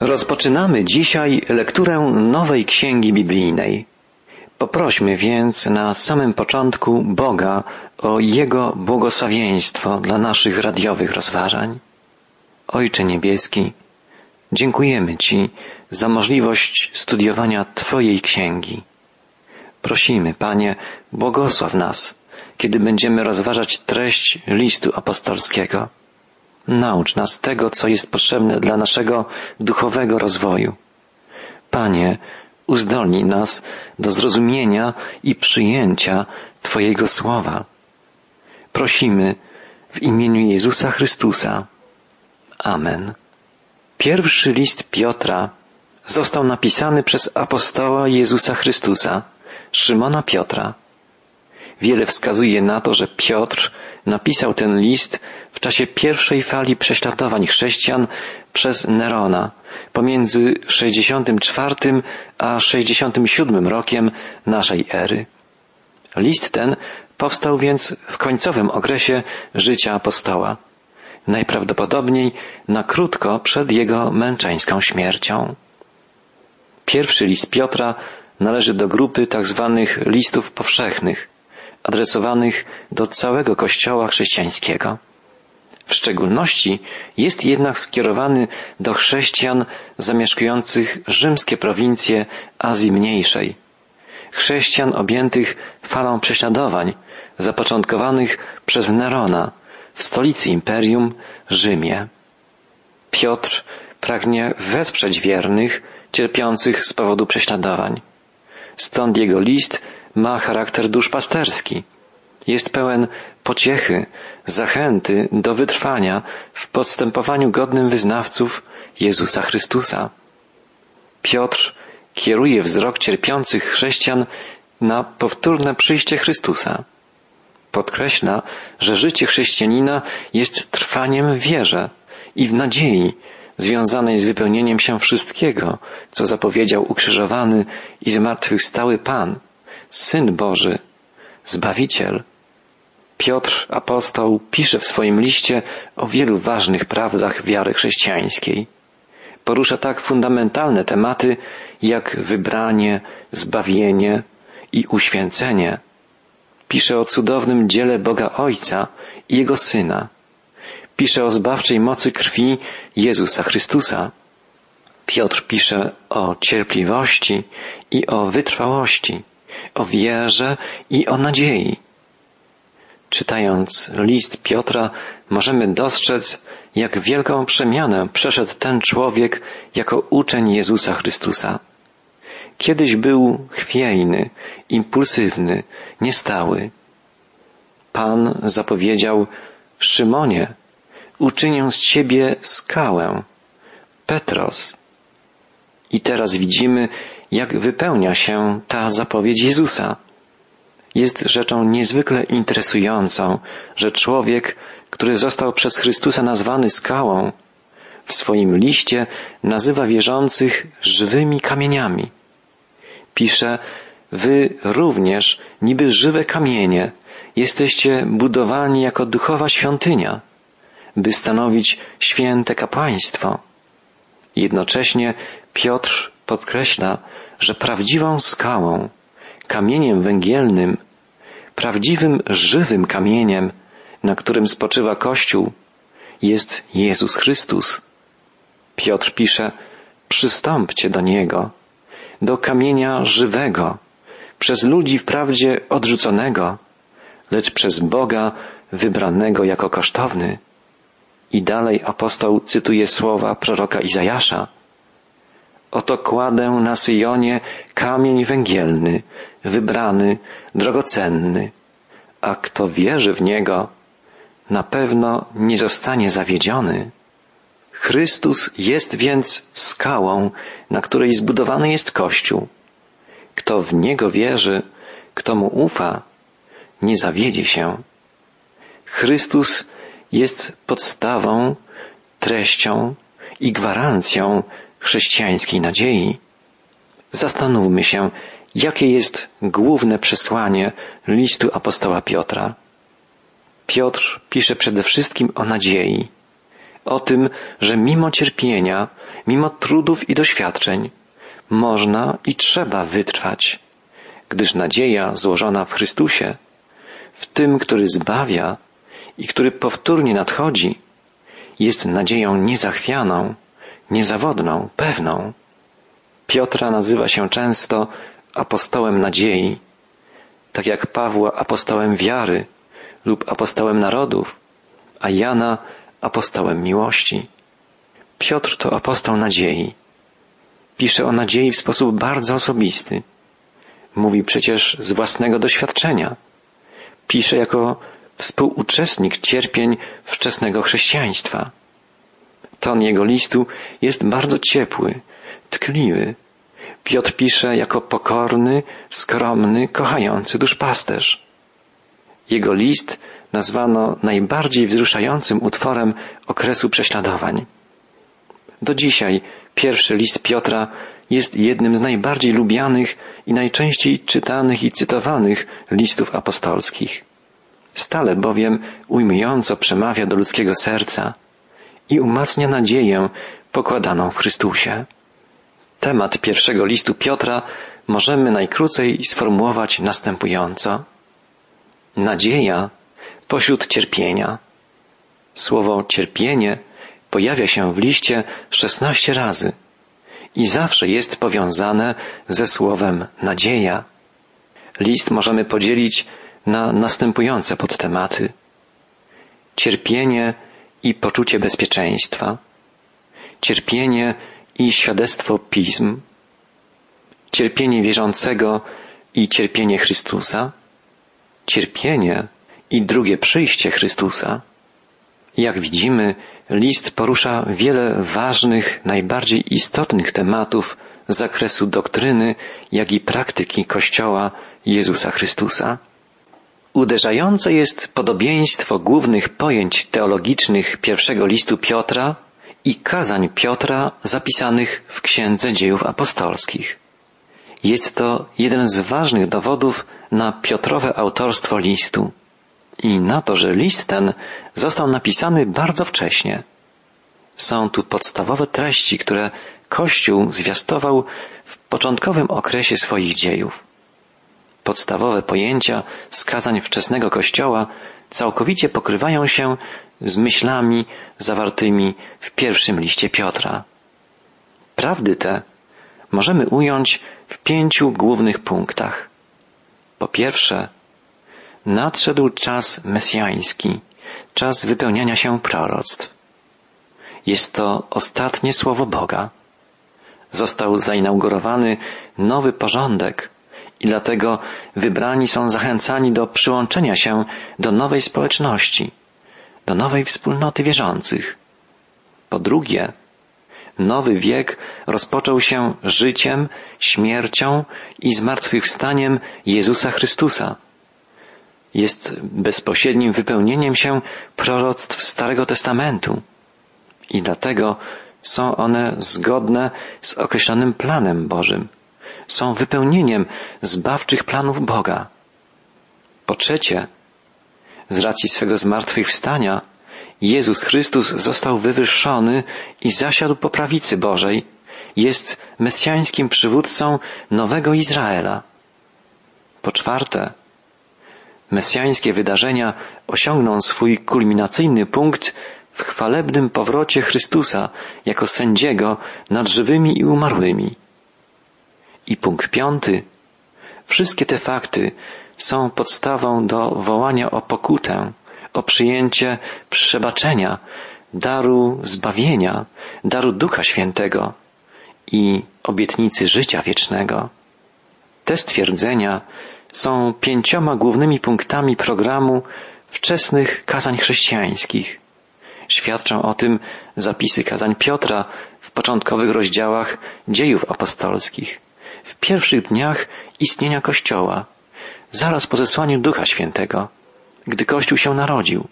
Rozpoczynamy dzisiaj lekturę nowej księgi biblijnej. Poprośmy więc na samym początku Boga o Jego błogosławieństwo dla naszych radiowych rozważań. Ojcze Niebieski, dziękujemy Ci za możliwość studiowania Twojej księgi. Prosimy, Panie, błogosław nas, kiedy będziemy rozważać treść listu apostolskiego Naucz nas tego, co jest potrzebne dla naszego duchowego rozwoju. Panie, uzdolnij nas do zrozumienia i przyjęcia Twojego słowa. Prosimy w imieniu Jezusa Chrystusa. Amen. Pierwszy list Piotra został napisany przez apostoła Jezusa Chrystusa, Szymona Piotra. Wiele wskazuje na to, że Piotr napisał ten list w czasie pierwszej fali prześladowań chrześcijan przez Nerona pomiędzy 64 a 67 rokiem naszej ery. List ten powstał więc w końcowym okresie życia apostoła, najprawdopodobniej na krótko przed jego męczeńską śmiercią. Pierwszy list Piotra należy do grupy tzw. Tak listów powszechnych, adresowanych do całego Kościoła chrześcijańskiego. W szczególności jest jednak skierowany do chrześcijan zamieszkujących rzymskie prowincje Azji Mniejszej, chrześcijan objętych falą prześladowań zapoczątkowanych przez Nerona w stolicy imperium Rzymie. Piotr pragnie wesprzeć wiernych cierpiących z powodu prześladowań. Stąd jego list ma charakter duszpasterski. Jest pełen pociechy, zachęty do wytrwania w podstępowaniu godnym wyznawców Jezusa Chrystusa. Piotr kieruje wzrok cierpiących chrześcijan na powtórne przyjście Chrystusa. Podkreśla, że życie chrześcijanina jest trwaniem w wierze i w nadziei związanej z wypełnieniem się wszystkiego, co zapowiedział ukrzyżowany i zmartwychwstały Pan, Syn Boży, Zbawiciel. Piotr, apostoł, pisze w swoim liście o wielu ważnych prawdach wiary chrześcijańskiej. Porusza tak fundamentalne tematy jak wybranie, zbawienie i uświęcenie. Pisze o cudownym dziele Boga Ojca i Jego Syna. Pisze o zbawczej mocy krwi Jezusa Chrystusa. Piotr pisze o cierpliwości i o wytrwałości, o wierze i o nadziei. Czytając list Piotra, możemy dostrzec, jak wielką przemianę przeszedł ten człowiek jako uczeń Jezusa Chrystusa. Kiedyś był chwiejny, impulsywny, niestały. Pan zapowiedział Szymonie, uczynię z ciebie skałę, Petros. I teraz widzimy, jak wypełnia się ta zapowiedź Jezusa. Jest rzeczą niezwykle interesującą, że człowiek, który został przez Chrystusa nazwany skałą, w swoim liście nazywa wierzących żywymi kamieniami. Pisze, wy również, niby żywe kamienie, jesteście budowani jako duchowa świątynia, by stanowić święte kapłaństwo. Jednocześnie Piotr podkreśla, że prawdziwą skałą, kamieniem węgielnym, prawdziwym żywym kamieniem, na którym spoczywa Kościół, jest Jezus Chrystus. Piotr pisze, przystąpcie do Niego, do kamienia żywego, przez ludzi wprawdzie odrzuconego, lecz przez Boga wybranego jako kosztowny. I dalej apostoł cytuje słowa proroka Izajasza. Oto kładę na Syjonie kamień węgielny, wybrany, drogocenny, a kto wierzy w Niego, na pewno nie zostanie zawiedziony. Chrystus jest więc skałą, na której zbudowany jest Kościół. Kto w Niego wierzy, kto Mu ufa, nie zawiedzie się. Chrystus jest podstawą, treścią i gwarancją chrześcijańskiej nadziei. Zastanówmy się, jakie jest główne przesłanie listu apostoła Piotra. Piotr pisze przede wszystkim o nadziei, o tym, że mimo cierpienia, mimo trudów i doświadczeń, można i trzeba wytrwać, gdyż nadzieja złożona w Chrystusie, w tym, który zbawia i który powtórnie nadchodzi, jest nadzieją niezachwianą, niezawodną, pewną. Piotra nazywa się często apostołem nadziei, tak jak Pawła apostołem wiary lub apostołem narodów, a Jana apostołem miłości. Piotr to apostoł nadziei. Pisze o nadziei w sposób bardzo osobisty. Mówi przecież z własnego doświadczenia. Pisze jako współuczestnik cierpień wczesnego chrześcijaństwa. Ton jego listu jest bardzo ciepły, tkliwy. Piotr pisze jako pokorny, skromny, kochający duszpasterz. Jego list nazwano najbardziej wzruszającym utworem okresu prześladowań. Do dzisiaj pierwszy list Piotra jest jednym z najbardziej lubianych i najczęściej czytanych i cytowanych listów apostolskich. Stale bowiem ujmująco przemawia do ludzkiego serca i umacnia nadzieję pokładaną w Chrystusie. Temat pierwszego listu Piotra możemy najkrócej sformułować następująco. Nadzieja pośród cierpienia. Słowo cierpienie pojawia się w liście szesnaście razy i zawsze jest powiązane ze słowem nadzieja. List możemy podzielić na następujące podtematy. Cierpienie i poczucie bezpieczeństwa. Cierpienie i świadectwo pism. Cierpienie wierzącego i cierpienie Chrystusa. Cierpienie i drugie przyjście Chrystusa. Jak widzimy, list porusza wiele ważnych, najbardziej istotnych tematów z zakresu doktryny, jak i praktyki Kościoła Jezusa Chrystusa. Uderzające jest podobieństwo głównych pojęć teologicznych pierwszego listu Piotra i kazań Piotra zapisanych w Księdze Dziejów Apostolskich. Jest to jeden z ważnych dowodów na Piotrowe autorstwo listu i na to, że list ten został napisany bardzo wcześnie. Są tu podstawowe treści, które Kościół zwiastował w początkowym okresie swoich dziejów. Podstawowe pojęcia skazań wczesnego Kościoła całkowicie pokrywają się z myślami zawartymi w pierwszym liście Piotra. Prawdy te możemy ująć w pięciu głównych punktach. Po pierwsze, nadszedł czas mesjański, czas wypełniania się proroctw. Jest to ostatnie słowo Boga. Został zainaugurowany nowy porządek i dlatego wybrani są zachęcani do przyłączenia się do nowej społeczności, do nowej wspólnoty wierzących. Po drugie, nowy wiek rozpoczął się życiem, śmiercią i zmartwychwstaniem Jezusa Chrystusa. Jest bezpośrednim wypełnieniem się proroctw Starego Testamentu i dlatego są one zgodne z określonym planem Bożym. Są wypełnieniem zbawczych planów Boga. Po trzecie, z racji swego zmartwychwstania, Jezus Chrystus został wywyższony i zasiadł po prawicy Bożej, jest mesjańskim przywódcą nowego Izraela. Po czwarte, mesjańskie wydarzenia osiągną swój kulminacyjny punkt w chwalebnym powrocie Chrystusa jako sędziego nad żywymi i umarłymi. I punkt piąty. Wszystkie te fakty są podstawą do wołania o pokutę, o przyjęcie przebaczenia, daru zbawienia, daru Ducha Świętego i obietnicy życia wiecznego. Te stwierdzenia są pięcioma głównymi punktami programu wczesnych kazań chrześcijańskich. Świadczą o tym zapisy kazań Piotra w początkowych rozdziałach dziejów apostolskich, w pierwszych dniach istnienia Kościoła, zaraz po zesłaniu Ducha Świętego, gdy Kościół się narodził.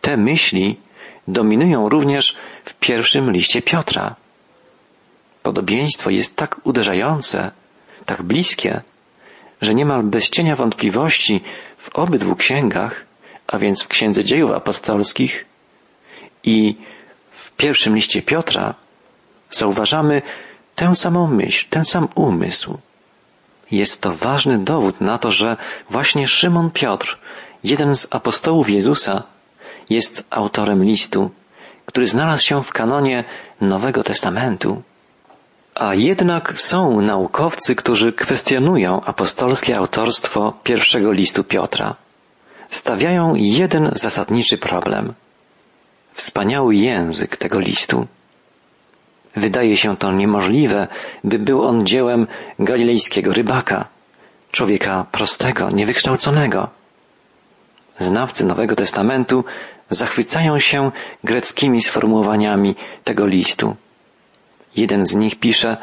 Te myśli dominują również w pierwszym liście Piotra. Podobieństwo jest tak uderzające, tak bliskie, że niemal bez cienia wątpliwości w obydwu księgach, a więc w Księdze Dziejów Apostolskich i w pierwszym liście Piotra zauważamy tę samą myśl, ten sam umysł. Jest to ważny dowód na to, że właśnie Szymon Piotr, jeden z apostołów Jezusa, jest autorem listu, który znalazł się w kanonie Nowego Testamentu. A jednak są naukowcy, którzy kwestionują apostolskie autorstwo pierwszego listu Piotra. Stawiają jeden zasadniczy problem. Wspaniały język tego listu. Wydaje się to niemożliwe, by był on dziełem galilejskiego rybaka, człowieka prostego, niewykształconego. Znawcy Nowego Testamentu zachwycają się greckimi sformułowaniami tego listu. Jeden z nich pisze,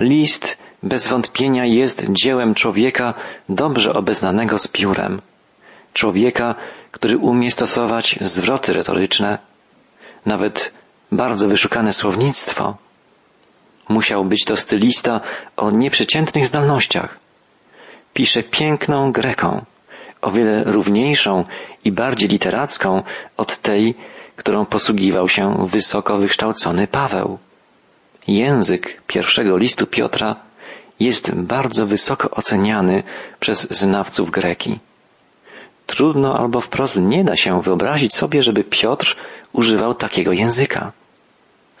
list bez wątpienia jest dziełem człowieka dobrze obeznanego z piórem. Człowieka, który umie stosować zwroty retoryczne, nawet bardzo wyszukane słownictwo. Musiał być to stylista o nieprzeciętnych zdolnościach. Pisze piękną greką, o wiele równiejszą i bardziej literacką od tej, którą posługiwał się wysoko wykształcony Paweł. Język pierwszego listu Piotra jest bardzo wysoko oceniany przez znawców greki. Trudno albo wprost nie da się wyobrazić sobie, żeby Piotr używał takiego języka.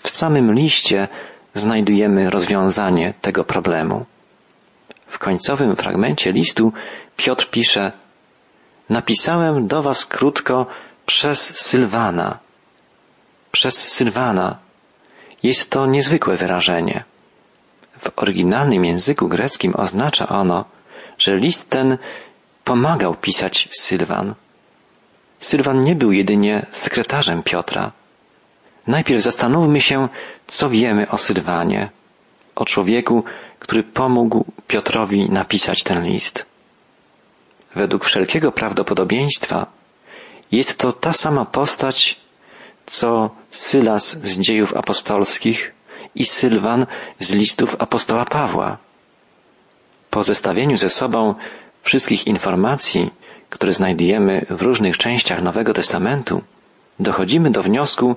W samym liście znajdujemy rozwiązanie tego problemu. W końcowym fragmencie listu Piotr pisze Napisałem do was krótko przez Sylwana. Przez Sylwana. Jest to niezwykłe wyrażenie. W oryginalnym języku greckim oznacza ono, że list ten pomagał pisać Sylwan. Sylwan nie był jedynie sekretarzem Piotra. Najpierw zastanówmy się, co wiemy o Sylwanie, o człowieku, który pomógł Piotrowi napisać ten list. Według wszelkiego prawdopodobieństwa jest to ta sama postać, co Sylas z dziejów apostolskich i Sylwan z listów apostoła Pawła. Po zestawieniu ze sobą wszystkich informacji, które znajdujemy w różnych częściach Nowego Testamentu, dochodzimy do wniosku,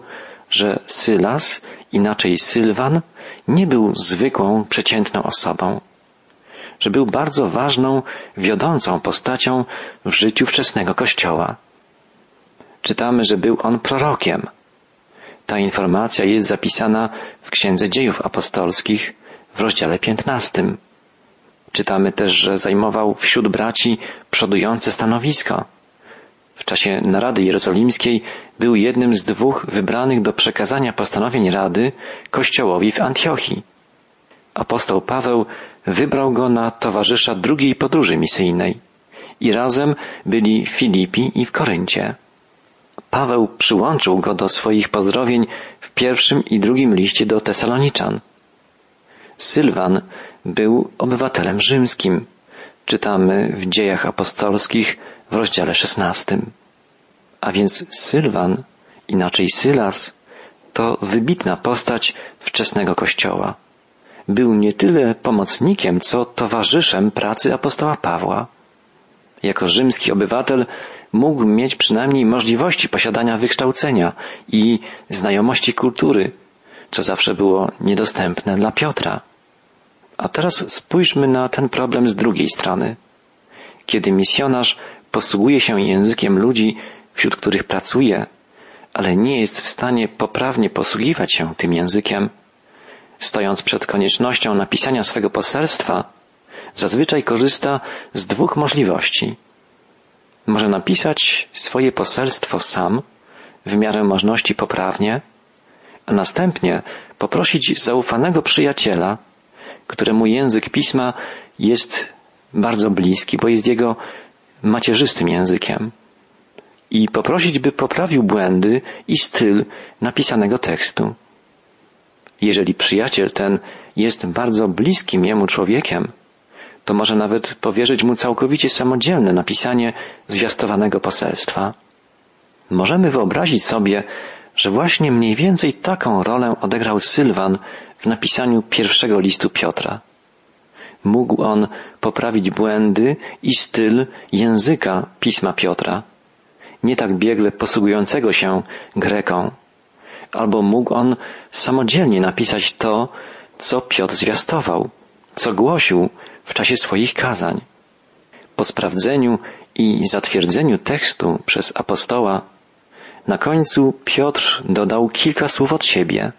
że Sylas, inaczej Sylwan, nie był zwykłą, przeciętną osobą, że był bardzo ważną, wiodącą postacią w życiu wczesnego Kościoła. Czytamy, że był on prorokiem. Ta informacja jest zapisana w Księdze Dziejów Apostolskich w rozdziale 15. Czytamy też, że zajmował wśród braci przodujące stanowisko. W czasie narady jerozolimskiej był jednym z dwóch wybranych do przekazania postanowień rady kościołowi w Antiochii. Apostoł Paweł wybrał go na towarzysza drugiej podróży misyjnej i razem byli w Filipi i w Koryncie. Paweł przyłączył go do swoich pozdrowień w pierwszym i drugim liście do Tesaloniczan. Sylwan był obywatelem rzymskim. Czytamy w dziejach apostolskich w rozdziale szesnastym. A więc Sylwan, inaczej Sylas, to wybitna postać wczesnego kościoła. Był nie tyle pomocnikiem, co towarzyszem pracy apostoła Pawła. Jako rzymski obywatel mógł mieć przynajmniej możliwości posiadania wykształcenia i znajomości kultury, co zawsze było niedostępne dla Piotra. A teraz spójrzmy na ten problem z drugiej strony. Kiedy misjonarz posługuje się językiem ludzi, wśród których pracuje, ale nie jest w stanie poprawnie posługiwać się tym językiem, stojąc przed koniecznością napisania swego poselstwa, zazwyczaj korzysta z dwóch możliwości. Może napisać swoje poselstwo sam, w miarę możliwości poprawnie, a następnie poprosić zaufanego przyjaciela, któremu język pisma jest bardzo bliski, bo jest jego macierzystym językiem. I poprosić, by poprawił błędy i styl napisanego tekstu. Jeżeli przyjaciel ten jest bardzo bliskim jemu człowiekiem, to może nawet powierzyć mu całkowicie samodzielne napisanie zwiastowanego poselstwa. Możemy wyobrazić sobie, że właśnie mniej więcej taką rolę odegrał Sylwan w napisaniu pierwszego listu Piotra. Mógł on poprawić błędy i styl języka pisma Piotra, nie tak biegle posługującego się greką, albo mógł on samodzielnie napisać to, co Piotr zwiastował, co głosił w czasie swoich kazań. Po sprawdzeniu i zatwierdzeniu tekstu przez apostoła, na końcu Piotr dodał kilka słów od siebie.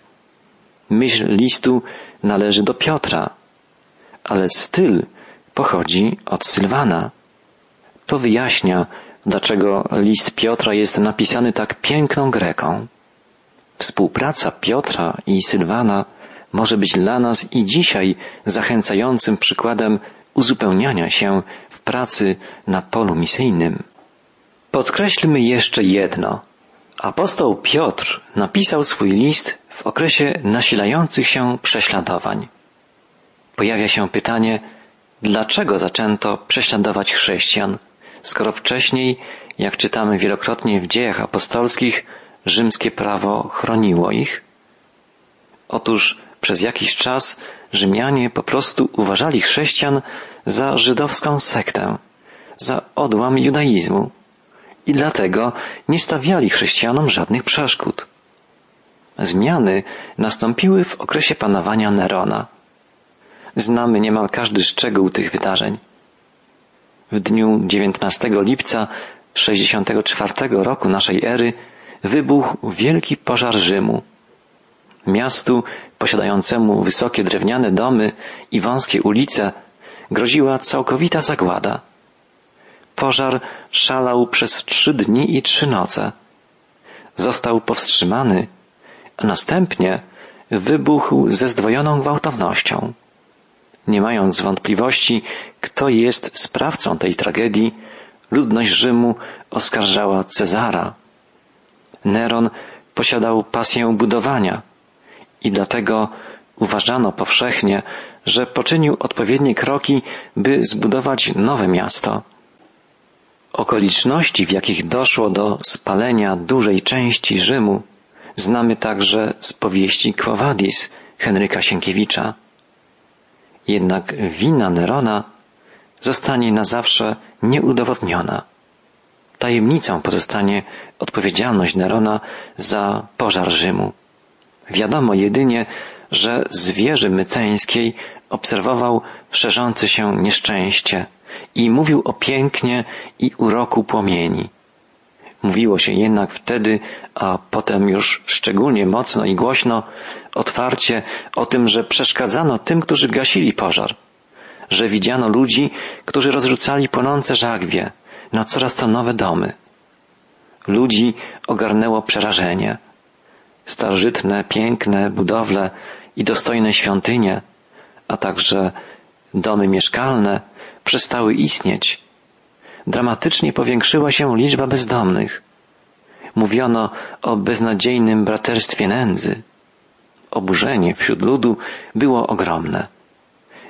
Myśl listu należy do Piotra, ale styl pochodzi od Sylwana. To wyjaśnia, dlaczego list Piotra jest napisany tak piękną greką. Współpraca Piotra i Sylwana może być dla nas i dzisiaj zachęcającym przykładem uzupełniania się w pracy na polu misyjnym. Podkreślmy jeszcze jedno. Apostoł Piotr napisał swój list w okresie nasilających się prześladowań. Pojawia się pytanie, dlaczego zaczęto prześladować chrześcijan, skoro wcześniej, jak czytamy wielokrotnie w dziejach apostolskich, rzymskie prawo chroniło ich? Otóż przez jakiś czas Rzymianie po prostu uważali chrześcijan za żydowską sektę, za odłam judaizmu i dlatego nie stawiali chrześcijanom żadnych przeszkód. Zmiany nastąpiły w okresie panowania Nerona. Znamy niemal każdy szczegół tych wydarzeń. W dniu 19 lipca 64 roku naszej ery wybuchł wielki pożar Rzymu. Miastu posiadającemu wysokie drewniane domy i wąskie ulice groziła całkowita zagłada. Pożar szalał przez trzy dni i trzy noce. Został powstrzymany, a następnie wybuchł ze zdwojoną gwałtownością. Nie mając wątpliwości, kto jest sprawcą tej tragedii, ludność Rzymu oskarżała Cezara. Neron posiadał pasję budowania i dlatego uważano powszechnie, że poczynił odpowiednie kroki, by zbudować nowe miasto. Okoliczności, w jakich doszło do spalenia dużej części Rzymu, znamy także z powieści Quo Vadis Henryka Sienkiewicza. Jednak wina Nerona zostanie na zawsze nieudowodniona. Tajemnicą pozostanie odpowiedzialność Nerona za pożar Rzymu. Wiadomo jedynie, że z wieży myceńskiej obserwował szerzące się nieszczęście i mówił o pięknie i uroku płomieni. Mówiło się jednak wtedy, a potem już szczególnie mocno i głośno, otwarcie o tym, że przeszkadzano tym, którzy gasili pożar, że widziano ludzi, którzy rozrzucali płonące żagwie na coraz to nowe domy. Ludzi ogarnęło przerażenie. Starożytne, piękne budowle i dostojne świątynie, a także domy mieszkalne przestały istnieć. Dramatycznie powiększyła się liczba bezdomnych. Mówiono o beznadziejnym braterstwie nędzy. Oburzenie wśród ludu było ogromne.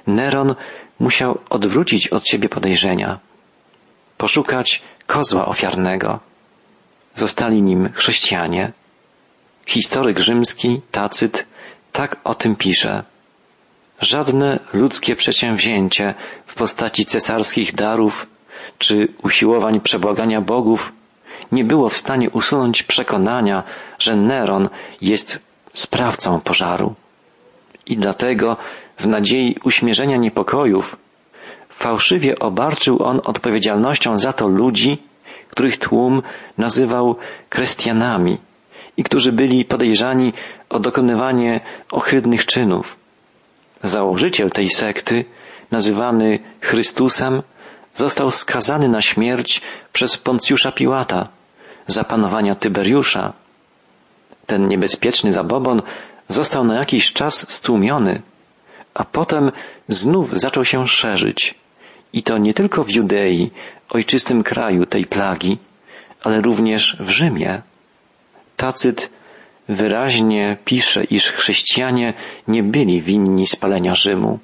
Neron musiał odwrócić od siebie podejrzenia, poszukać kozła ofiarnego. Zostali nim chrześcijanie. Historyk rzymski, Tacyt, tak o tym pisze. Żadne ludzkie przedsięwzięcie w postaci cesarskich darów czy usiłowań przebłagania bogów nie było w stanie usunąć przekonania, że Neron jest sprawcą pożaru. I dlatego, w nadziei uśmierzenia niepokojów, fałszywie obarczył on odpowiedzialnością za to ludzi, których tłum nazywał Krestianami i którzy byli podejrzani o dokonywanie ohydnych czynów. Założyciel tej sekty, nazywany Chrystusem, został skazany na śmierć przez Poncjusza Piłata za panowania Tyberiusza. Ten niebezpieczny zabobon został na jakiś czas stłumiony, a potem znów zaczął się szerzyć. I to nie tylko w Judei, ojczystym kraju tej plagi, ale również w Rzymie. Tacyt wyraźnie pisze, iż chrześcijanie nie byli winni spalenia Rzymu.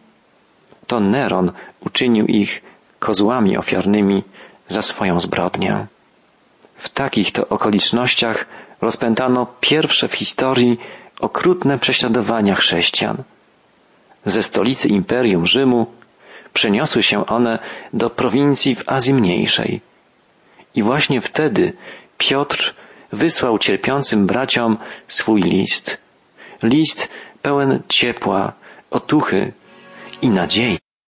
To Neron uczynił ich kozłami ofiarnymi za swoją zbrodnię. W takich to okolicznościach rozpętano pierwsze w historii okrutne prześladowania chrześcijan. Ze stolicy Imperium Rzymu przeniosły się one do prowincji w Azji Mniejszej. I właśnie wtedy Piotr wysłał cierpiącym braciom swój list. List pełen ciepła, otuchy i nadziei.